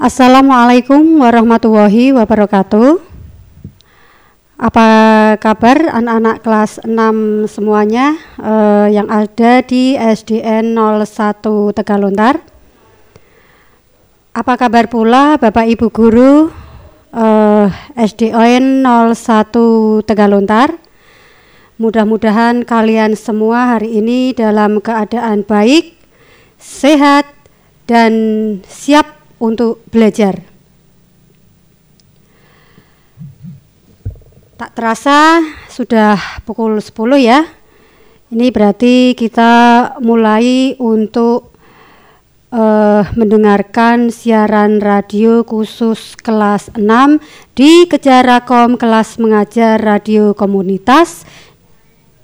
Assalamualaikum warahmatullahi wabarakatuh. Apa kabar anak-anak kelas 6 semuanya uh, yang ada di SDN 01 Tegalontar? Apa kabar pula Bapak Ibu guru uh, SDN 01 Tegalontar? Mudah-mudahan kalian semua hari ini dalam keadaan baik, sehat, dan siap untuk belajar. Tak terasa sudah pukul 10 ya. Ini berarti kita mulai untuk uh, mendengarkan siaran radio khusus kelas 6 di Kejarakom kelas mengajar radio komunitas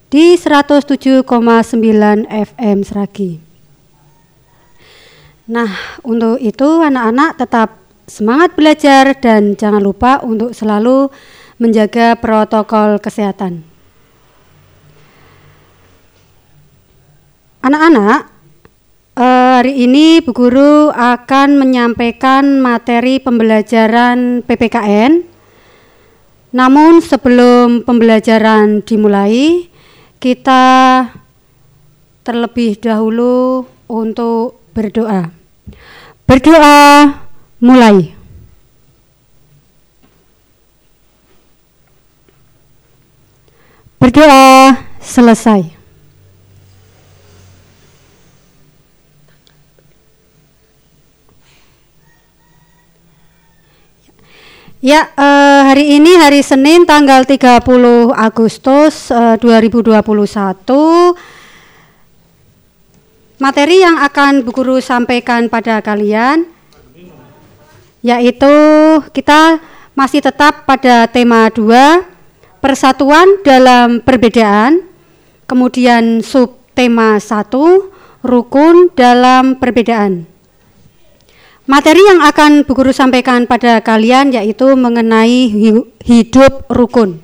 di 107,9 FM Seragi. Nah, untuk itu anak-anak tetap semangat belajar dan jangan lupa untuk selalu menjaga protokol kesehatan. Anak-anak, eh, hari ini Bu Guru akan menyampaikan materi pembelajaran PPKN. Namun sebelum pembelajaran dimulai, kita terlebih dahulu untuk berdoa. Berdoa mulai. Berdoa selesai. Ya, eh, hari ini hari Senin tanggal 30 Agustus eh, 2021 Materi yang akan Bu Guru sampaikan pada kalian yaitu kita masih tetap pada tema 2 persatuan dalam perbedaan kemudian sub tema 1 rukun dalam perbedaan materi yang akan Bu Guru sampaikan pada kalian yaitu mengenai hidup rukun.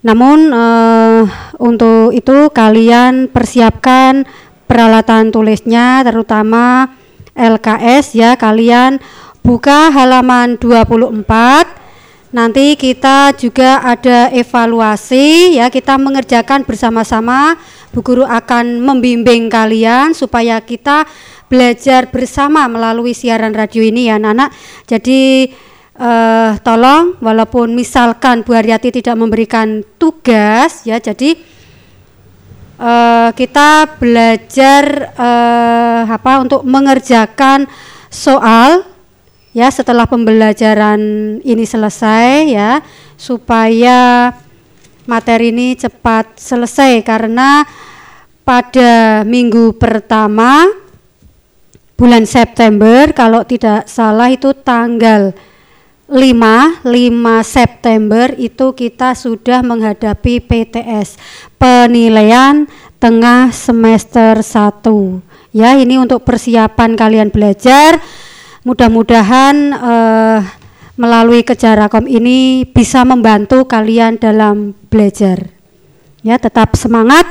Namun uh, untuk itu kalian persiapkan peralatan tulisnya terutama LKS ya kalian buka halaman 24 nanti kita juga ada evaluasi ya kita mengerjakan bersama-sama Bu Guru akan membimbing kalian supaya kita belajar bersama melalui siaran radio ini ya anak-anak jadi uh, tolong walaupun misalkan Bu Haryati tidak memberikan tugas ya jadi uh, kita belajar uh, apa untuk mengerjakan soal ya setelah pembelajaran ini selesai ya supaya materi ini cepat selesai karena pada minggu pertama bulan September kalau tidak salah itu tanggal 5, 5 September itu kita sudah menghadapi PTS penilaian tengah semester 1 ya ini untuk persiapan kalian belajar. Mudah-mudahan uh, melalui kejarakom ini bisa membantu kalian dalam belajar. Ya tetap semangat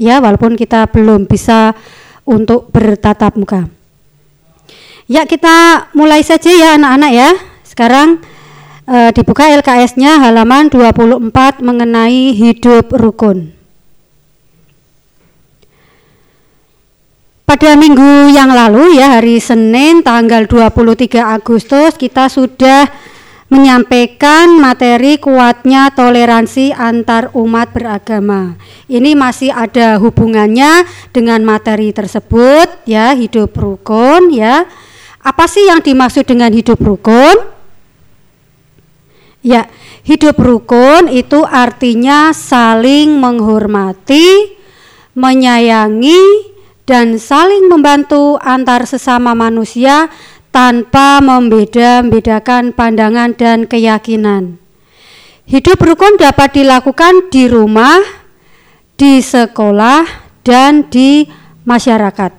ya walaupun kita belum bisa untuk bertatap muka. Ya kita mulai saja ya anak-anak ya. Sekarang e, dibuka LKS-nya halaman 24 mengenai hidup rukun. Pada minggu yang lalu ya hari Senin tanggal 23 Agustus kita sudah menyampaikan materi kuatnya toleransi antar umat beragama. Ini masih ada hubungannya dengan materi tersebut ya, hidup rukun ya. Apa sih yang dimaksud dengan hidup rukun? Ya, hidup rukun itu artinya saling menghormati, menyayangi, dan saling membantu antar sesama manusia tanpa membeda-bedakan pandangan dan keyakinan. Hidup rukun dapat dilakukan di rumah, di sekolah, dan di masyarakat.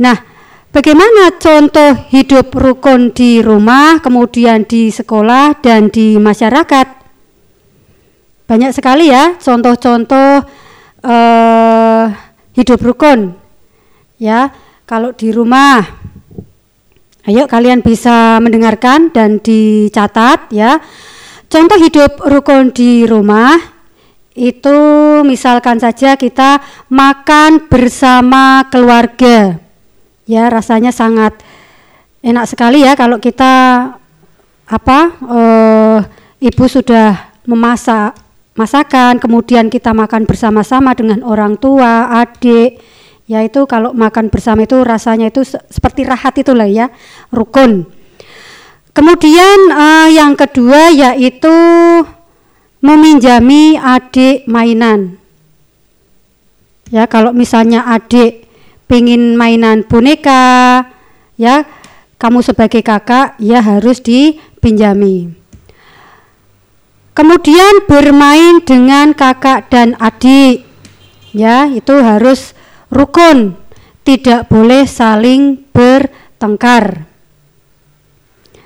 Nah, Bagaimana contoh hidup rukun di rumah, kemudian di sekolah dan di masyarakat? Banyak sekali ya contoh-contoh uh, hidup rukun. Ya, kalau di rumah Ayo kalian bisa mendengarkan dan dicatat ya. Contoh hidup rukun di rumah itu misalkan saja kita makan bersama keluarga. Ya, rasanya sangat enak sekali ya kalau kita apa uh, ibu sudah memasak masakan, kemudian kita makan bersama-sama dengan orang tua, adik, yaitu kalau makan bersama itu rasanya itu seperti rahat itulah ya, rukun. Kemudian uh, yang kedua yaitu meminjami adik mainan. Ya, kalau misalnya adik pingin mainan boneka, ya kamu sebagai kakak ya harus dipinjami. Kemudian bermain dengan kakak dan adik. Ya, itu harus rukun. Tidak boleh saling bertengkar.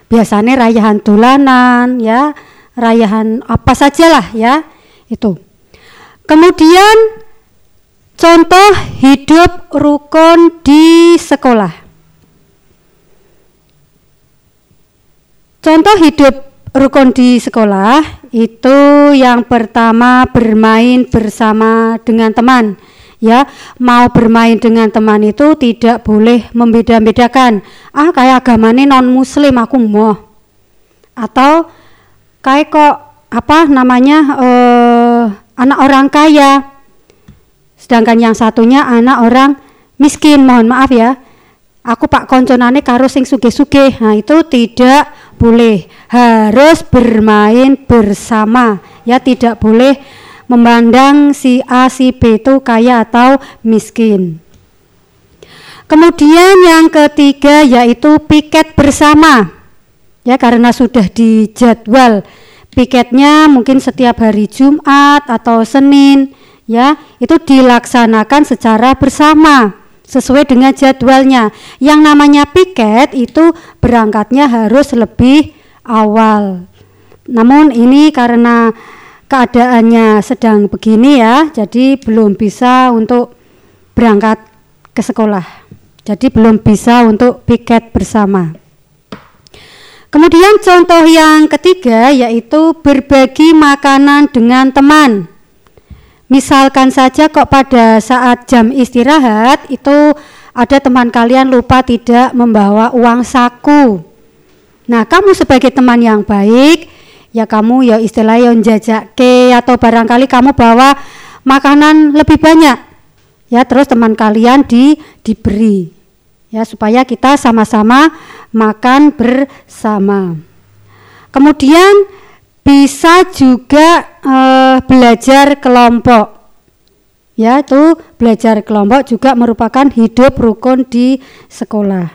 Biasanya rayahan tulanan ya, rayahan apa sajalah ya, itu. Kemudian contoh hidup rukun di sekolah. Contoh hidup rukun di sekolah itu yang pertama bermain bersama dengan teman ya mau bermain dengan teman itu tidak boleh membeda-bedakan. Ah kayak agamanya non muslim aku mau atau kayak kok apa namanya eh, anak orang kaya. Sedangkan yang satunya anak orang miskin mohon maaf ya. Aku pak konconane karo sing suge-suge nah itu tidak boleh. Harus bermain bersama. Ya tidak boleh memandang si A si B itu kaya atau miskin kemudian yang ketiga yaitu piket bersama ya karena sudah dijadwal piketnya mungkin setiap hari Jumat atau Senin ya itu dilaksanakan secara bersama sesuai dengan jadwalnya. Yang namanya piket itu berangkatnya harus lebih awal. Namun ini karena keadaannya sedang begini ya, jadi belum bisa untuk berangkat ke sekolah. Jadi belum bisa untuk piket bersama. Kemudian contoh yang ketiga yaitu berbagi makanan dengan teman. Misalkan saja kok pada saat jam istirahat itu ada teman kalian lupa tidak membawa uang saku. Nah, kamu sebagai teman yang baik, ya kamu ya istilahnya ke atau barangkali kamu bawa makanan lebih banyak. Ya, terus teman kalian di diberi. Ya, supaya kita sama-sama makan bersama. Kemudian bisa juga uh, belajar kelompok. Ya, itu belajar kelompok juga merupakan hidup rukun di sekolah.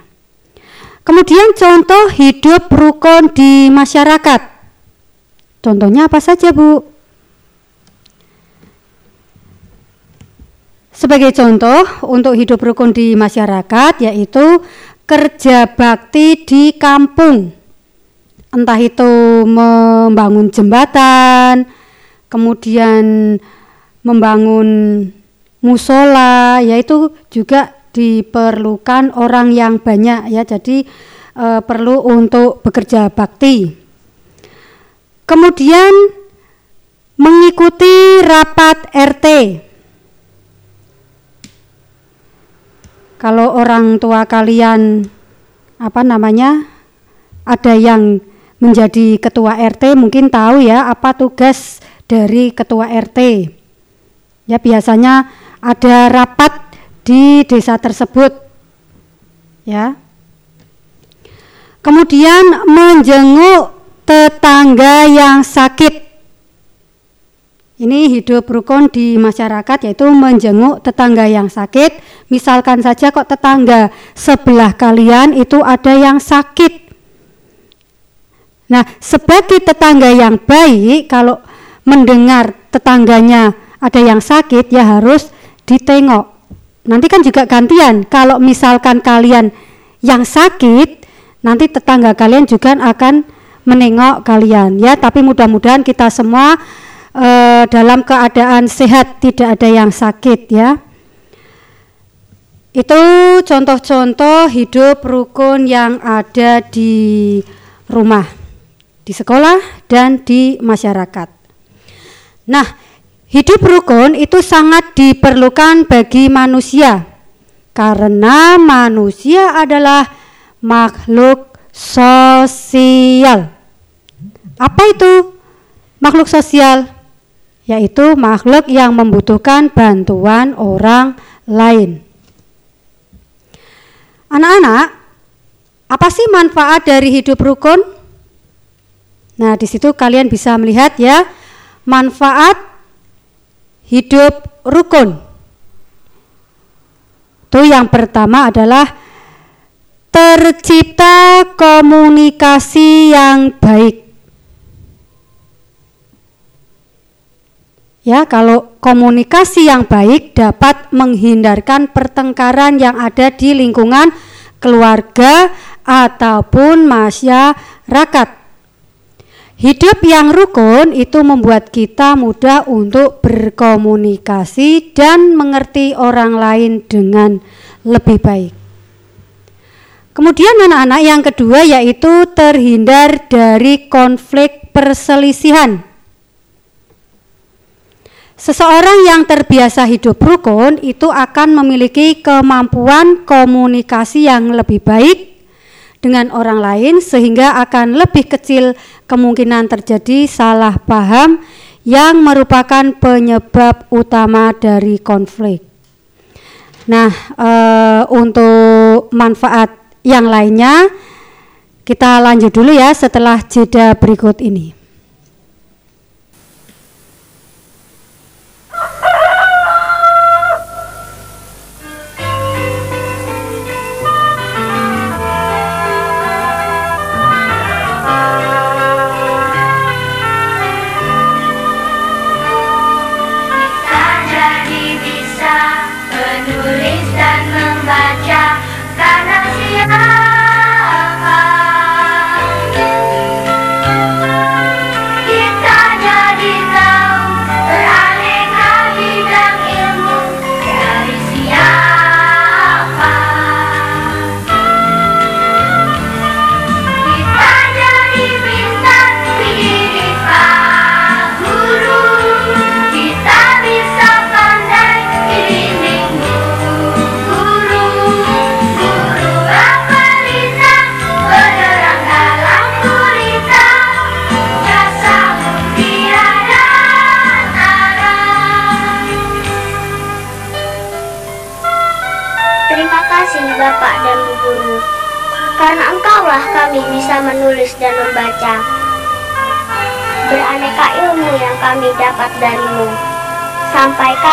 Kemudian contoh hidup rukun di masyarakat. Contohnya apa saja, Bu? Sebagai contoh untuk hidup rukun di masyarakat yaitu kerja bakti di kampung entah itu membangun jembatan, kemudian membangun musola, yaitu juga diperlukan orang yang banyak ya. Jadi e, perlu untuk bekerja bakti. Kemudian mengikuti rapat RT. Kalau orang tua kalian apa namanya? ada yang menjadi ketua RT mungkin tahu ya apa tugas dari ketua RT. Ya biasanya ada rapat di desa tersebut. Ya. Kemudian menjenguk tetangga yang sakit. Ini hidup rukun di masyarakat yaitu menjenguk tetangga yang sakit. Misalkan saja kok tetangga sebelah kalian itu ada yang sakit Nah, sebagai tetangga yang baik, kalau mendengar tetangganya ada yang sakit, ya harus ditengok. Nanti kan juga gantian. Kalau misalkan kalian yang sakit, nanti tetangga kalian juga akan menengok kalian ya. Tapi mudah-mudahan kita semua uh, dalam keadaan sehat, tidak ada yang sakit ya. Itu contoh-contoh hidup rukun yang ada di rumah, di sekolah dan di masyarakat. Nah, hidup rukun itu sangat diperlukan bagi manusia karena manusia adalah makhluk sosial. Apa itu makhluk sosial? Yaitu makhluk yang membutuhkan bantuan orang lain. Anak-anak, apa sih manfaat dari hidup rukun? Nah, di situ kalian bisa melihat ya, manfaat hidup rukun. Itu yang pertama adalah tercipta komunikasi yang baik. Ya, kalau komunikasi yang baik dapat menghindarkan pertengkaran yang ada di lingkungan keluarga ataupun masyarakat. Hidup yang rukun itu membuat kita mudah untuk berkomunikasi dan mengerti orang lain dengan lebih baik. Kemudian anak-anak yang kedua yaitu terhindar dari konflik perselisihan. Seseorang yang terbiasa hidup rukun itu akan memiliki kemampuan komunikasi yang lebih baik dengan orang lain sehingga akan lebih kecil kemungkinan terjadi salah paham yang merupakan penyebab utama dari konflik. Nah, e, untuk manfaat yang lainnya kita lanjut dulu ya setelah jeda berikut ini.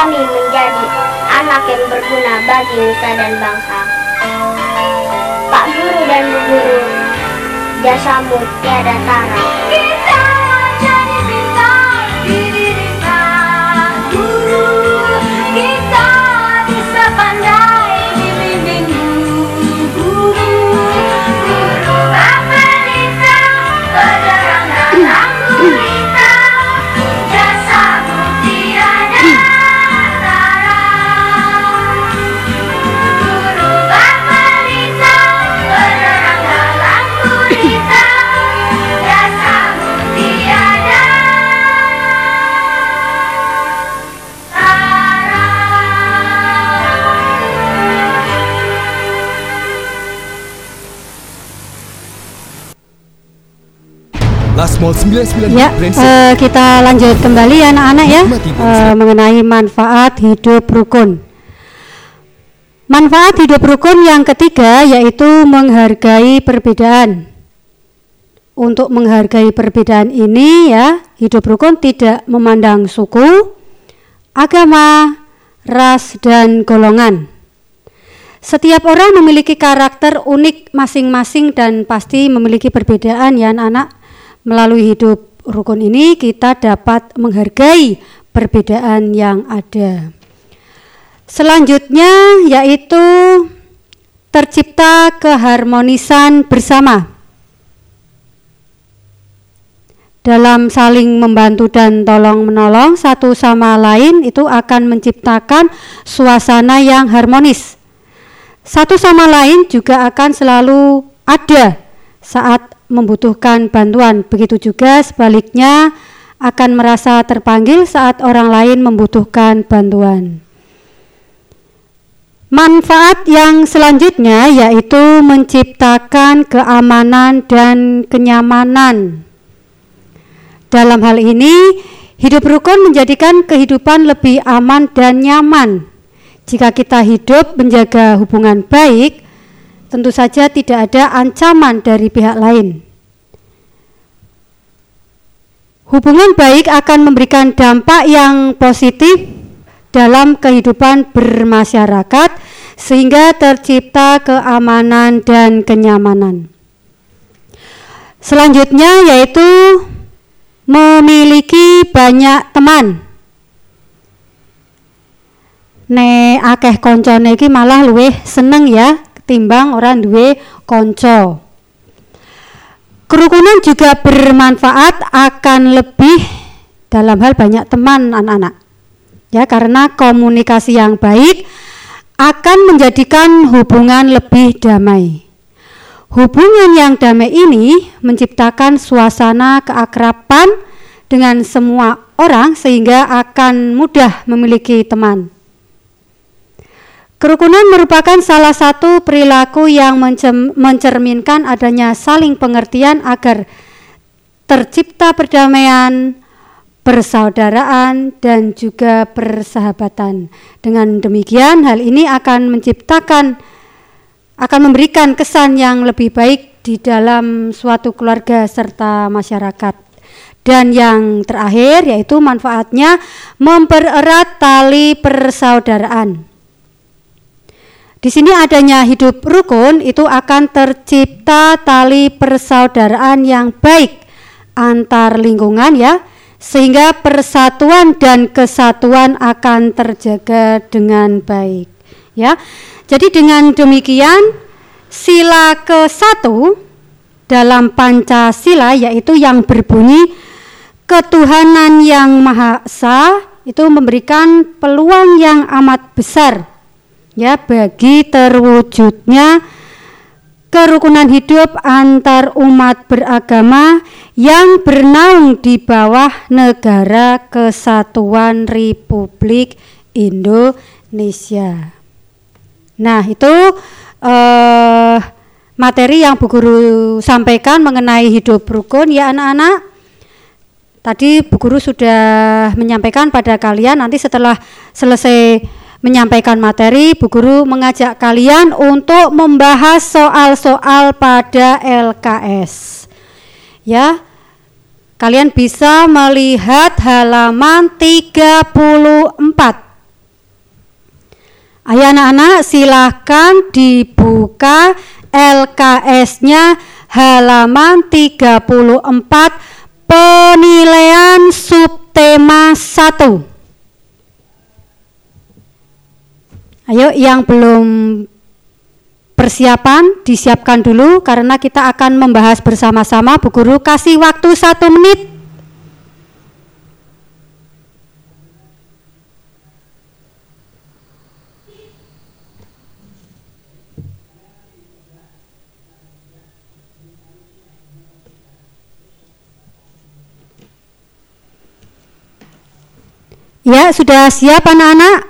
kami menjadi anak yang berguna bagi nusa dan bangsa. Pak Guru dan Bu Guru, jasamu tiada taraf. Mall 99 Ya, uh, kita lanjut kembali ya anak-anak ya uh, mengenai manfaat hidup rukun. Manfaat hidup rukun yang ketiga yaitu menghargai perbedaan. Untuk menghargai perbedaan ini ya, hidup rukun tidak memandang suku, agama, ras dan golongan. Setiap orang memiliki karakter unik masing-masing dan pasti memiliki perbedaan ya anak-anak Melalui hidup rukun ini kita dapat menghargai perbedaan yang ada. Selanjutnya yaitu tercipta keharmonisan bersama. dalam saling membantu dan tolong menolong satu sama lain itu akan menciptakan suasana yang harmonis. Satu sama lain juga akan selalu ada saat membutuhkan bantuan. Begitu juga sebaliknya akan merasa terpanggil saat orang lain membutuhkan bantuan. Manfaat yang selanjutnya yaitu menciptakan keamanan dan kenyamanan dalam hal ini, hidup rukun menjadikan kehidupan lebih aman dan nyaman. Jika kita hidup menjaga hubungan baik, tentu saja tidak ada ancaman dari pihak lain. Hubungan baik akan memberikan dampak yang positif dalam kehidupan bermasyarakat, sehingga tercipta keamanan dan kenyamanan. Selanjutnya, yaitu memiliki banyak teman. Ne akeh koncone iki malah luwih seneng ya ketimbang orang duwe konco. Kerukunan juga bermanfaat akan lebih dalam hal banyak teman anak-anak. Ya, karena komunikasi yang baik akan menjadikan hubungan lebih damai. Hubungan yang damai ini menciptakan suasana keakraban dengan semua orang sehingga akan mudah memiliki teman. Kerukunan merupakan salah satu perilaku yang mencerminkan adanya saling pengertian agar tercipta perdamaian, persaudaraan, dan juga persahabatan. Dengan demikian, hal ini akan menciptakan akan memberikan kesan yang lebih baik di dalam suatu keluarga serta masyarakat. Dan yang terakhir yaitu manfaatnya mempererat tali persaudaraan. Di sini adanya hidup rukun itu akan tercipta tali persaudaraan yang baik antar lingkungan ya. Sehingga persatuan dan kesatuan akan terjaga dengan baik ya. Jadi dengan demikian sila ke satu dalam Pancasila yaitu yang berbunyi ketuhanan yang Maha Esa itu memberikan peluang yang amat besar ya bagi terwujudnya kerukunan hidup antar umat beragama yang bernaung di bawah negara kesatuan Republik Indonesia. Nah, itu uh, materi yang Bu Guru sampaikan mengenai hidup rukun ya anak-anak. Tadi Bu Guru sudah menyampaikan pada kalian nanti setelah selesai menyampaikan materi, Bu Guru mengajak kalian untuk membahas soal-soal pada LKS. Ya. Kalian bisa melihat halaman 34 Ayo anak-anak silahkan dibuka LKS-nya halaman 34 penilaian subtema 1. Ayo yang belum persiapan disiapkan dulu karena kita akan membahas bersama-sama Bu Guru kasih waktu satu menit Ya, sudah siap anak-anak?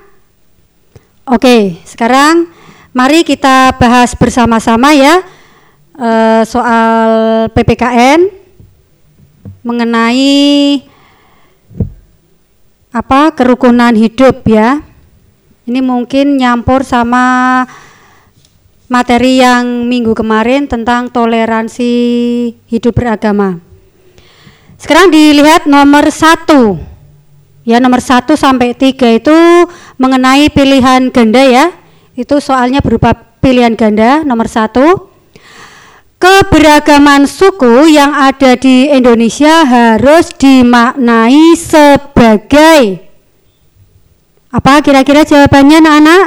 Oke, sekarang mari kita bahas bersama-sama ya uh, soal PPKN mengenai apa kerukunan hidup ya. Ini mungkin nyampur sama materi yang minggu kemarin tentang toleransi hidup beragama. Sekarang dilihat nomor satu Ya nomor 1 sampai 3 itu mengenai pilihan ganda ya. Itu soalnya berupa pilihan ganda nomor 1. Keberagaman suku yang ada di Indonesia harus dimaknai sebagai apa kira-kira jawabannya anak-anak?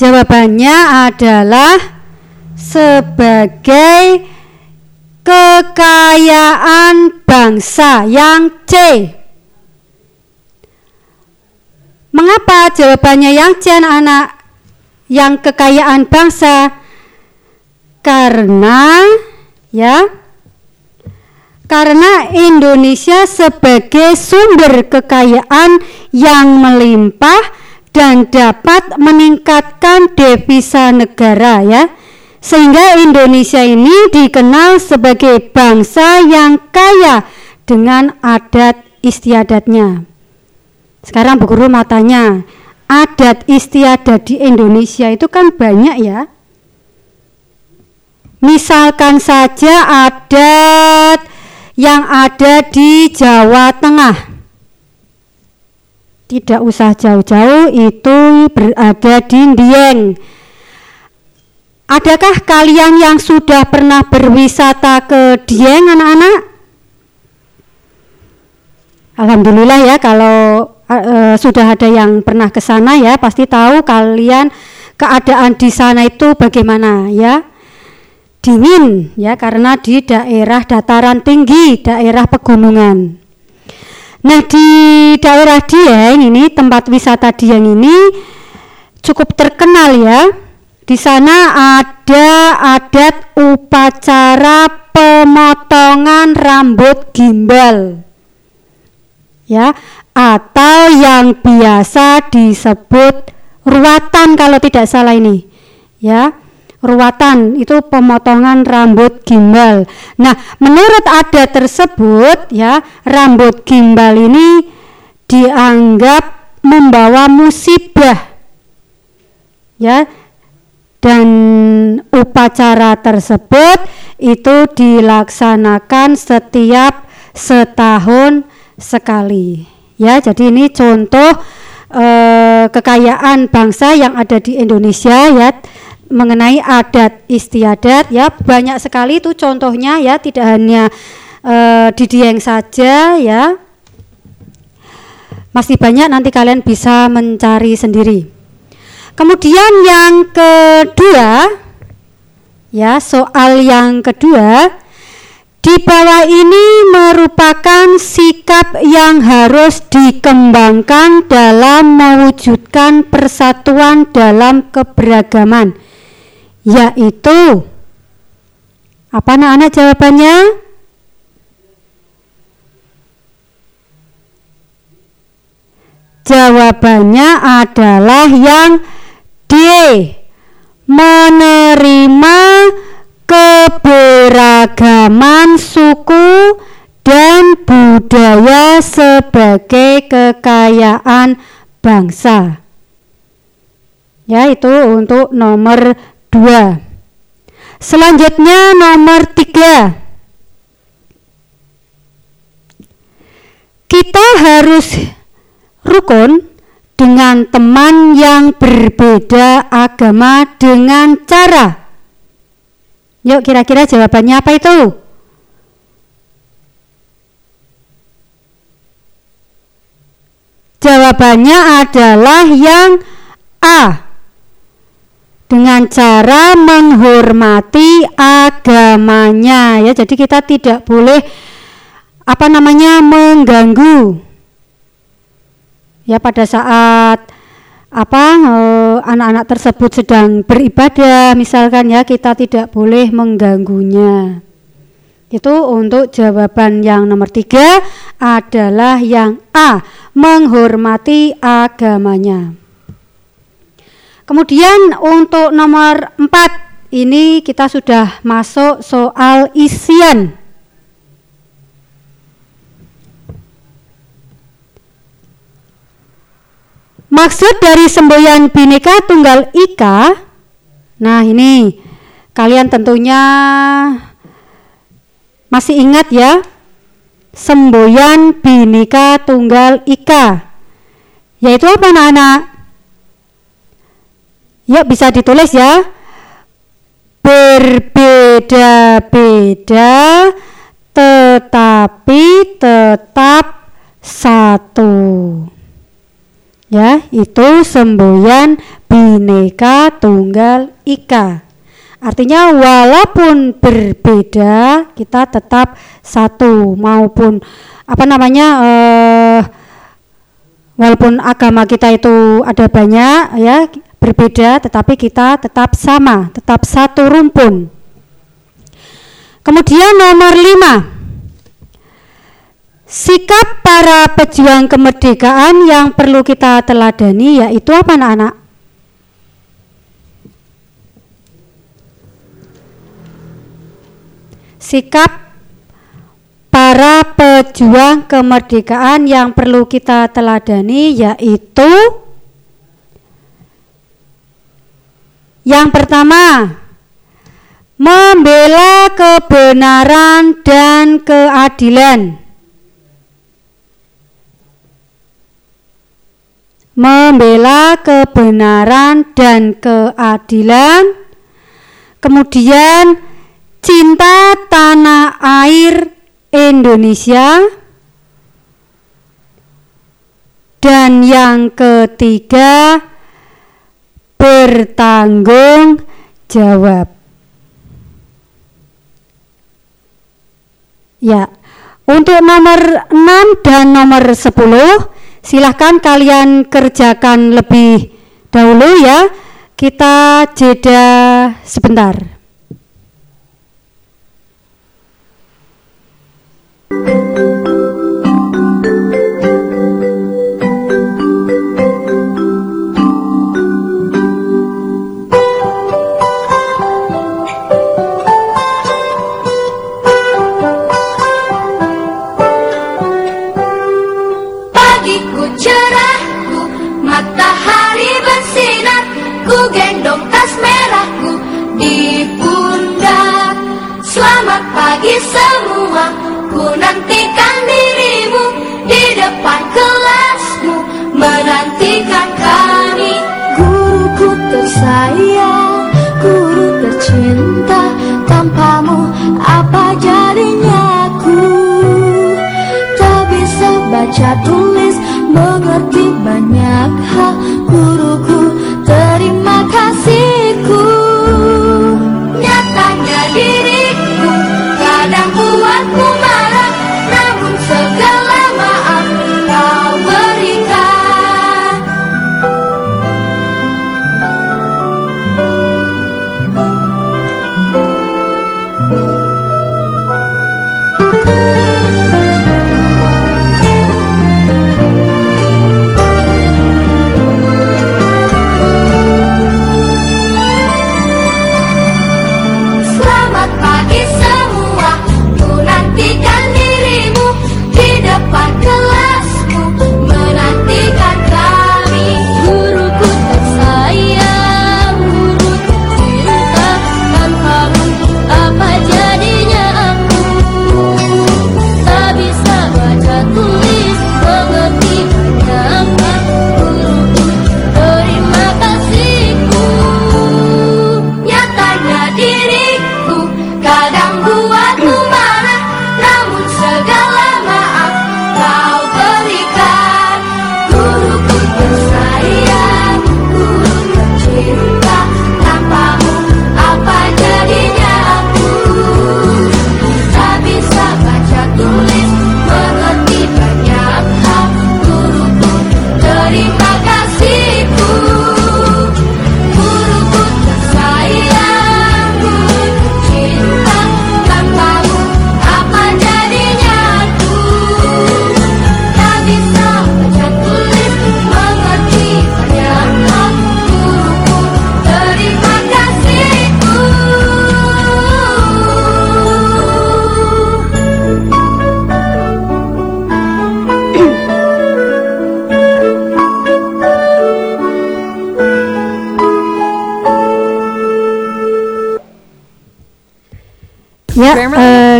Jawabannya adalah sebagai kekayaan bangsa yang C. Mengapa jawabannya yang C anak-anak? Yang kekayaan bangsa karena ya karena Indonesia sebagai sumber kekayaan yang melimpah dan dapat meningkatkan devisa negara ya. Sehingga Indonesia ini dikenal sebagai bangsa yang kaya dengan adat istiadatnya. Sekarang Bu Guru matanya, adat istiadat di Indonesia itu kan banyak ya. Misalkan saja adat yang ada di Jawa Tengah. Tidak usah jauh-jauh, itu berada di Dieng. Adakah kalian yang sudah pernah berwisata ke Dieng, anak-anak? Alhamdulillah ya, kalau uh, sudah ada yang pernah ke sana ya, pasti tahu kalian keadaan di sana itu bagaimana ya dingin ya karena di daerah dataran tinggi, daerah pegunungan. Nah, di daerah Dieng ini tempat wisata Dieng ini cukup terkenal ya. Di sana ada adat upacara pemotongan rambut gimbal. Ya, atau yang biasa disebut ruatan kalau tidak salah ini. Ya ruatan itu pemotongan rambut gimbal. Nah, menurut adat tersebut ya, rambut gimbal ini dianggap membawa musibah. Ya. Dan upacara tersebut itu dilaksanakan setiap setahun sekali. Ya, jadi ini contoh eh, kekayaan bangsa yang ada di Indonesia ya mengenai adat istiadat ya banyak sekali itu contohnya ya tidak hanya uh, di Dieng saja ya masih banyak nanti kalian bisa mencari sendiri kemudian yang kedua ya soal yang kedua di bawah ini merupakan sikap yang harus dikembangkan dalam mewujudkan persatuan dalam keberagaman yaitu apa anak-anak jawabannya? Jawabannya adalah yang D. Menerima keberagaman suku dan budaya sebagai kekayaan bangsa. Ya, itu untuk nomor dua. Selanjutnya nomor tiga. Kita harus rukun dengan teman yang berbeda agama dengan cara. Yuk kira-kira jawabannya apa itu? Jawabannya adalah yang A dengan cara menghormati agamanya ya. Jadi kita tidak boleh apa namanya mengganggu ya pada saat apa eh, anak-anak tersebut sedang beribadah misalkan ya kita tidak boleh mengganggunya itu untuk jawaban yang nomor tiga adalah yang A menghormati agamanya Kemudian untuk nomor 4 ini kita sudah masuk soal isian. Maksud dari semboyan Bhinneka Tunggal Ika, nah ini kalian tentunya masih ingat ya, semboyan Bhinneka Tunggal Ika, yaitu apa anak-anak? Ya bisa ditulis ya. Berbeda-beda tetapi tetap satu. Ya, itu semboyan bineka tunggal ika. Artinya walaupun berbeda kita tetap satu maupun apa namanya uh, walaupun agama kita itu ada banyak ya berbeda tetapi kita tetap sama, tetap satu rumpun. Kemudian nomor lima Sikap para pejuang kemerdekaan yang perlu kita teladani yaitu apa anak-anak? Sikap para pejuang kemerdekaan yang perlu kita teladani yaitu yang pertama membela kebenaran dan keadilan. Membela kebenaran dan keadilan, kemudian cinta tanah air Indonesia, dan yang ketiga bertanggung jawab. Ya, untuk nomor 6 dan nomor 10 silahkan kalian kerjakan lebih dahulu ya. Kita jeda sebentar. pagi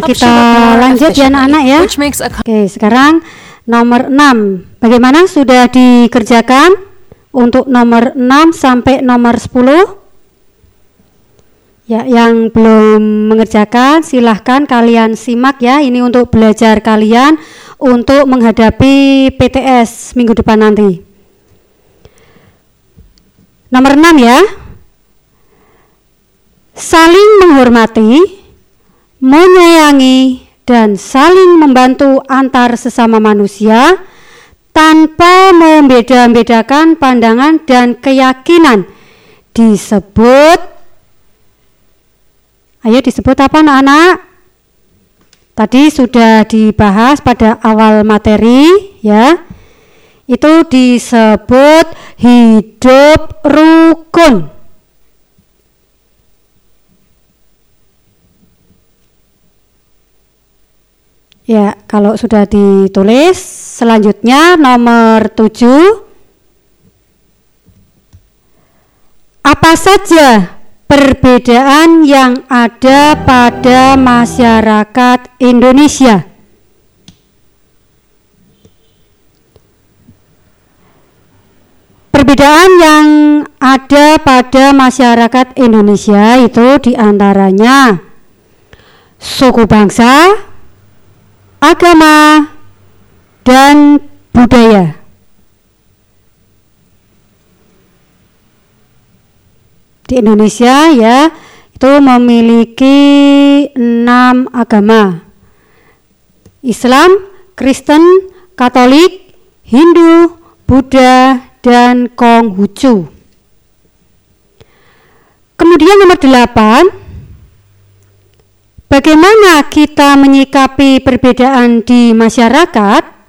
kita lanjut ya anak-anak ya. Oke, sekarang nomor 6. Bagaimana sudah dikerjakan untuk nomor 6 sampai nomor 10? Ya, yang belum mengerjakan silahkan kalian simak ya. Ini untuk belajar kalian untuk menghadapi PTS minggu depan nanti. Nomor 6 ya. saling menghormati, menyayangi, dan saling membantu antar sesama manusia tanpa membeda-bedakan pandangan dan keyakinan. Disebut ayo disebut apa anak-anak? Tadi sudah dibahas pada awal materi ya. Itu disebut hidup rukun Ya, kalau sudah ditulis, selanjutnya nomor 7. Apa saja perbedaan yang ada pada masyarakat Indonesia? Perbedaan yang ada pada masyarakat Indonesia itu di antaranya suku bangsa, agama, dan budaya. Di Indonesia ya itu memiliki enam agama. Islam, Kristen, Katolik, Hindu, Buddha, dan Konghucu. Kemudian nomor delapan, bagaimana kita menyikapi perbedaan di masyarakat?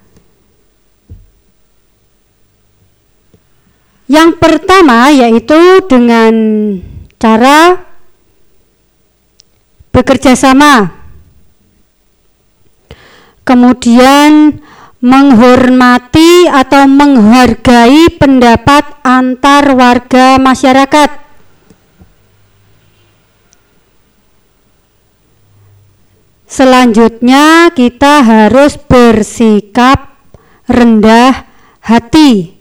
Yang pertama yaitu dengan cara bekerja sama. Kemudian menghormati atau menghargai pendapat antar warga masyarakat. Selanjutnya kita harus bersikap rendah hati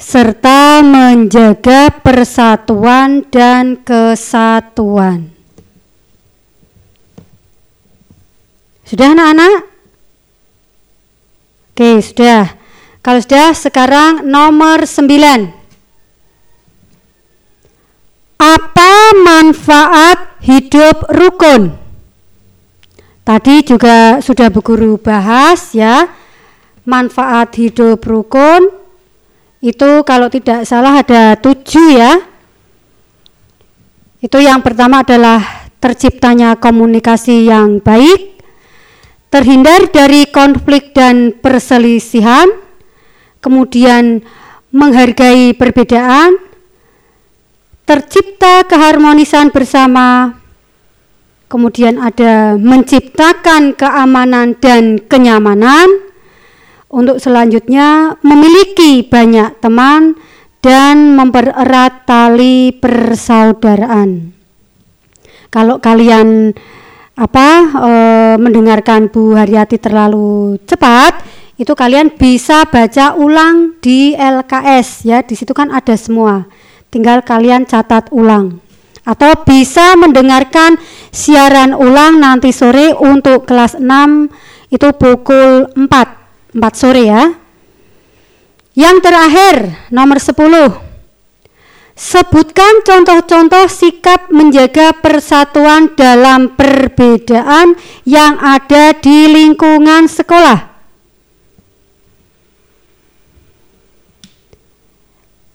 serta menjaga persatuan dan kesatuan. Sudah anak-anak? Oke, sudah. Kalau sudah, sekarang nomor 9. Apa manfaat hidup rukun? Tadi juga sudah Bu Guru bahas ya. Manfaat hidup rukun itu kalau tidak salah ada tujuh ya. Itu yang pertama adalah terciptanya komunikasi yang baik, terhindar dari konflik dan perselisihan, kemudian menghargai perbedaan, tercipta keharmonisan bersama, kemudian ada menciptakan keamanan dan kenyamanan, untuk selanjutnya memiliki banyak teman dan mempererat tali persaudaraan. Kalau kalian apa e, mendengarkan Bu Haryati terlalu cepat, itu kalian bisa baca ulang di LKS ya. Di situ kan ada semua. Tinggal kalian catat ulang. Atau bisa mendengarkan siaran ulang nanti sore untuk kelas 6 itu pukul 4 4 sore ya. Yang terakhir, nomor 10. Sebutkan contoh-contoh sikap menjaga persatuan dalam perbedaan yang ada di lingkungan sekolah.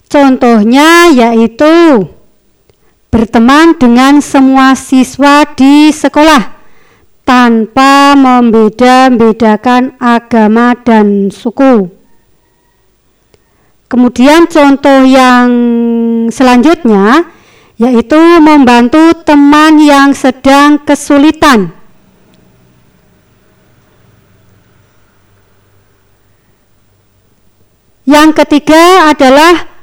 Contohnya yaitu berteman dengan semua siswa di sekolah tanpa membeda-bedakan agama dan suku. Kemudian contoh yang selanjutnya yaitu membantu teman yang sedang kesulitan. Yang ketiga adalah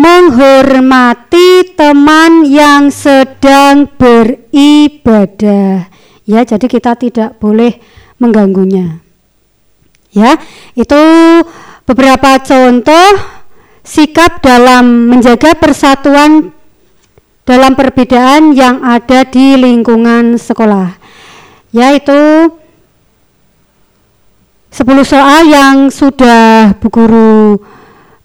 menghormati teman yang sedang beribadah. Ya jadi kita tidak boleh mengganggunya. Ya itu beberapa contoh sikap dalam menjaga persatuan dalam perbedaan yang ada di lingkungan sekolah. Yaitu 10 soal yang sudah Bu Guru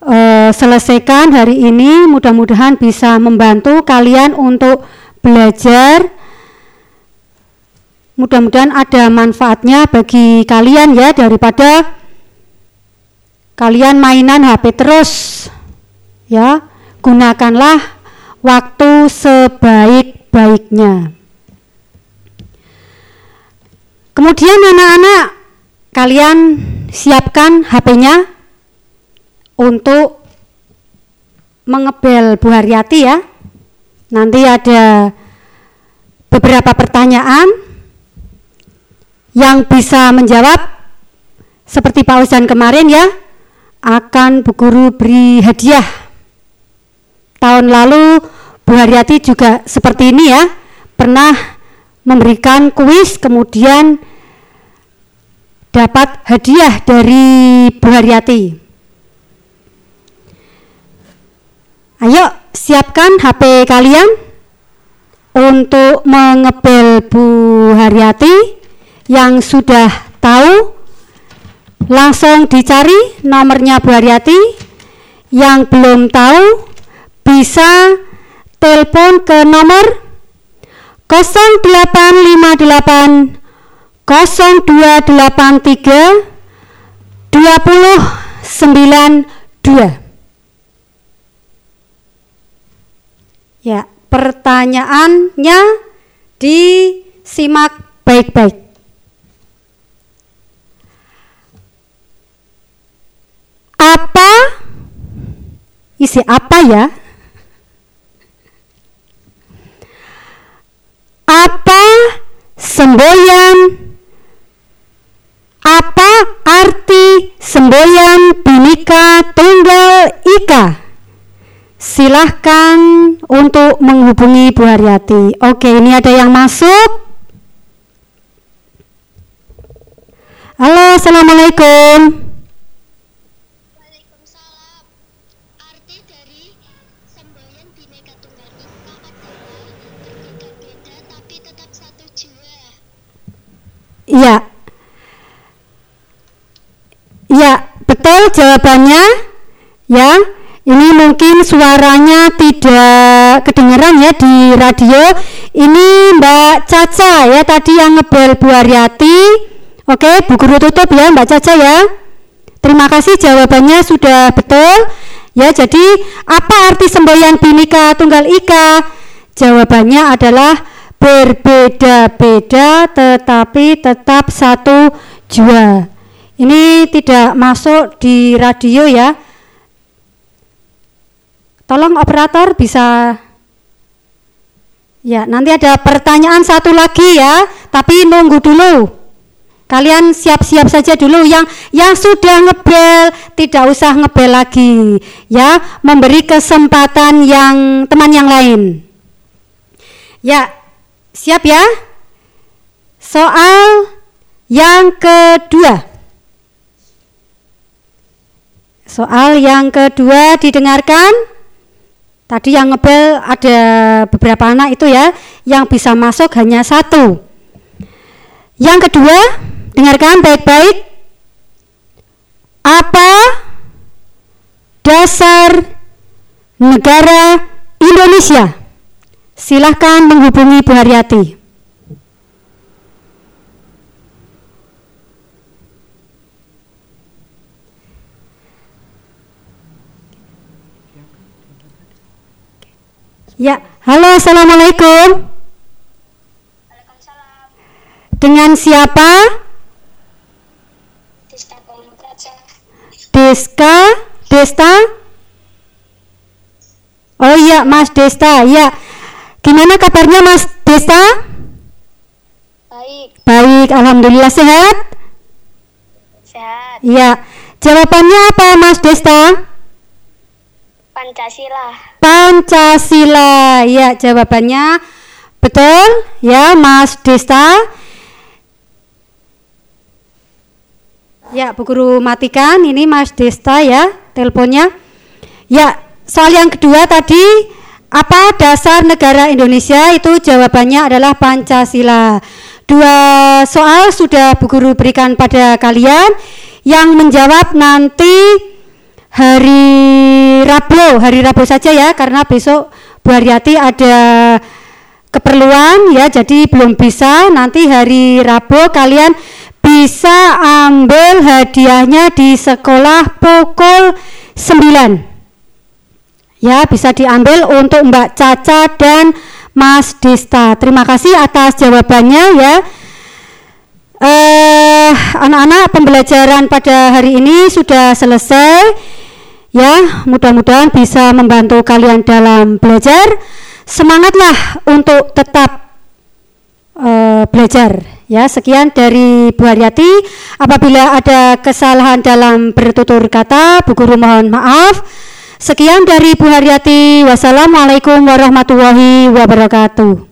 uh, selesaikan hari ini mudah-mudahan bisa membantu kalian untuk belajar. Mudah-mudahan ada manfaatnya bagi kalian ya daripada kalian mainan HP terus. Ya, gunakanlah waktu sebaik-baiknya. Kemudian anak-anak kalian siapkan HP-nya untuk mengebel Bu Haryati ya. Nanti ada beberapa pertanyaan yang bisa menjawab seperti Pak Usan kemarin ya akan Bu Guru beri hadiah. Tahun lalu Bu Haryati juga seperti ini ya, pernah memberikan kuis kemudian dapat hadiah dari Bu Haryati. Ayo siapkan HP kalian untuk mengebel Bu Haryati. Yang sudah tahu langsung dicari nomornya Bu Haryati. Yang belum tahu bisa telepon ke nomor 0858 0283 2092 Ya, pertanyaannya disimak baik-baik. Apa isi apa ya? Apa semboyan apa arti semboyan binika tunggal ika? Silahkan untuk menghubungi Bu Haryati. Oke, ini ada yang masuk. Halo, assalamualaikum. Waalaikumsalam. Arti dari semboyan Bhinneka Tunggal Ika adalah berbeda-beda tapi tetap satu jiwa. Iya. Iya, betul jawabannya. Ya, ini mungkin suaranya tidak kedengeran ya di radio. Ini Mbak Caca ya tadi yang ngebel Bu Haryati. Oke, Bu Guru tutup ya Mbak Caca ya. Terima kasih jawabannya sudah betul. Ya, jadi apa arti semboyan Bhinneka Tunggal Ika? Jawabannya adalah berbeda-beda tetapi tetap satu jua. Ini tidak masuk di radio ya. Tolong operator bisa Ya, nanti ada pertanyaan satu lagi ya, tapi nunggu dulu. Kalian siap-siap saja dulu yang yang sudah ngebel tidak usah ngebel lagi ya, memberi kesempatan yang teman yang lain. Ya, siap ya? Soal yang kedua. Soal yang kedua didengarkan. Tadi yang ngebel ada beberapa anak itu ya, yang bisa masuk hanya satu. Yang kedua, dengarkan baik-baik. Apa dasar negara Indonesia? Silahkan menghubungi Bu Haryati. Ya, halo, assalamualaikum. Waalaikumsalam. Dengan siapa? Deska, Desta? Oh iya, Mas Desta. Ya, gimana kabarnya Mas Desta? Baik, Baik, alhamdulillah sehat. sehat. Ya, jawabannya apa Mas Desta? Pancasila. Pancasila. Ya, jawabannya betul ya Mas Desta. Ya, Bu Guru matikan ini Mas Desta ya teleponnya. Ya, soal yang kedua tadi apa dasar negara Indonesia itu jawabannya adalah Pancasila. Dua soal sudah Bu Guru berikan pada kalian yang menjawab nanti hari Rabu, hari Rabu saja ya karena besok Bu Haryati ada keperluan ya jadi belum bisa. Nanti hari Rabu kalian bisa ambil hadiahnya di sekolah pukul 9 ya bisa diambil untuk Mbak Caca dan Mas Desta. Terima kasih atas jawabannya ya. Eh anak-anak pembelajaran pada hari ini sudah selesai ya mudah-mudahan bisa membantu kalian dalam belajar. Semangatlah untuk tetap eh, belajar. Ya sekian dari Bu Haryati. Apabila ada kesalahan dalam bertutur kata Bu Guru mohon maaf. Sekian dari Bu Haryati. Wassalamualaikum warahmatullahi wabarakatuh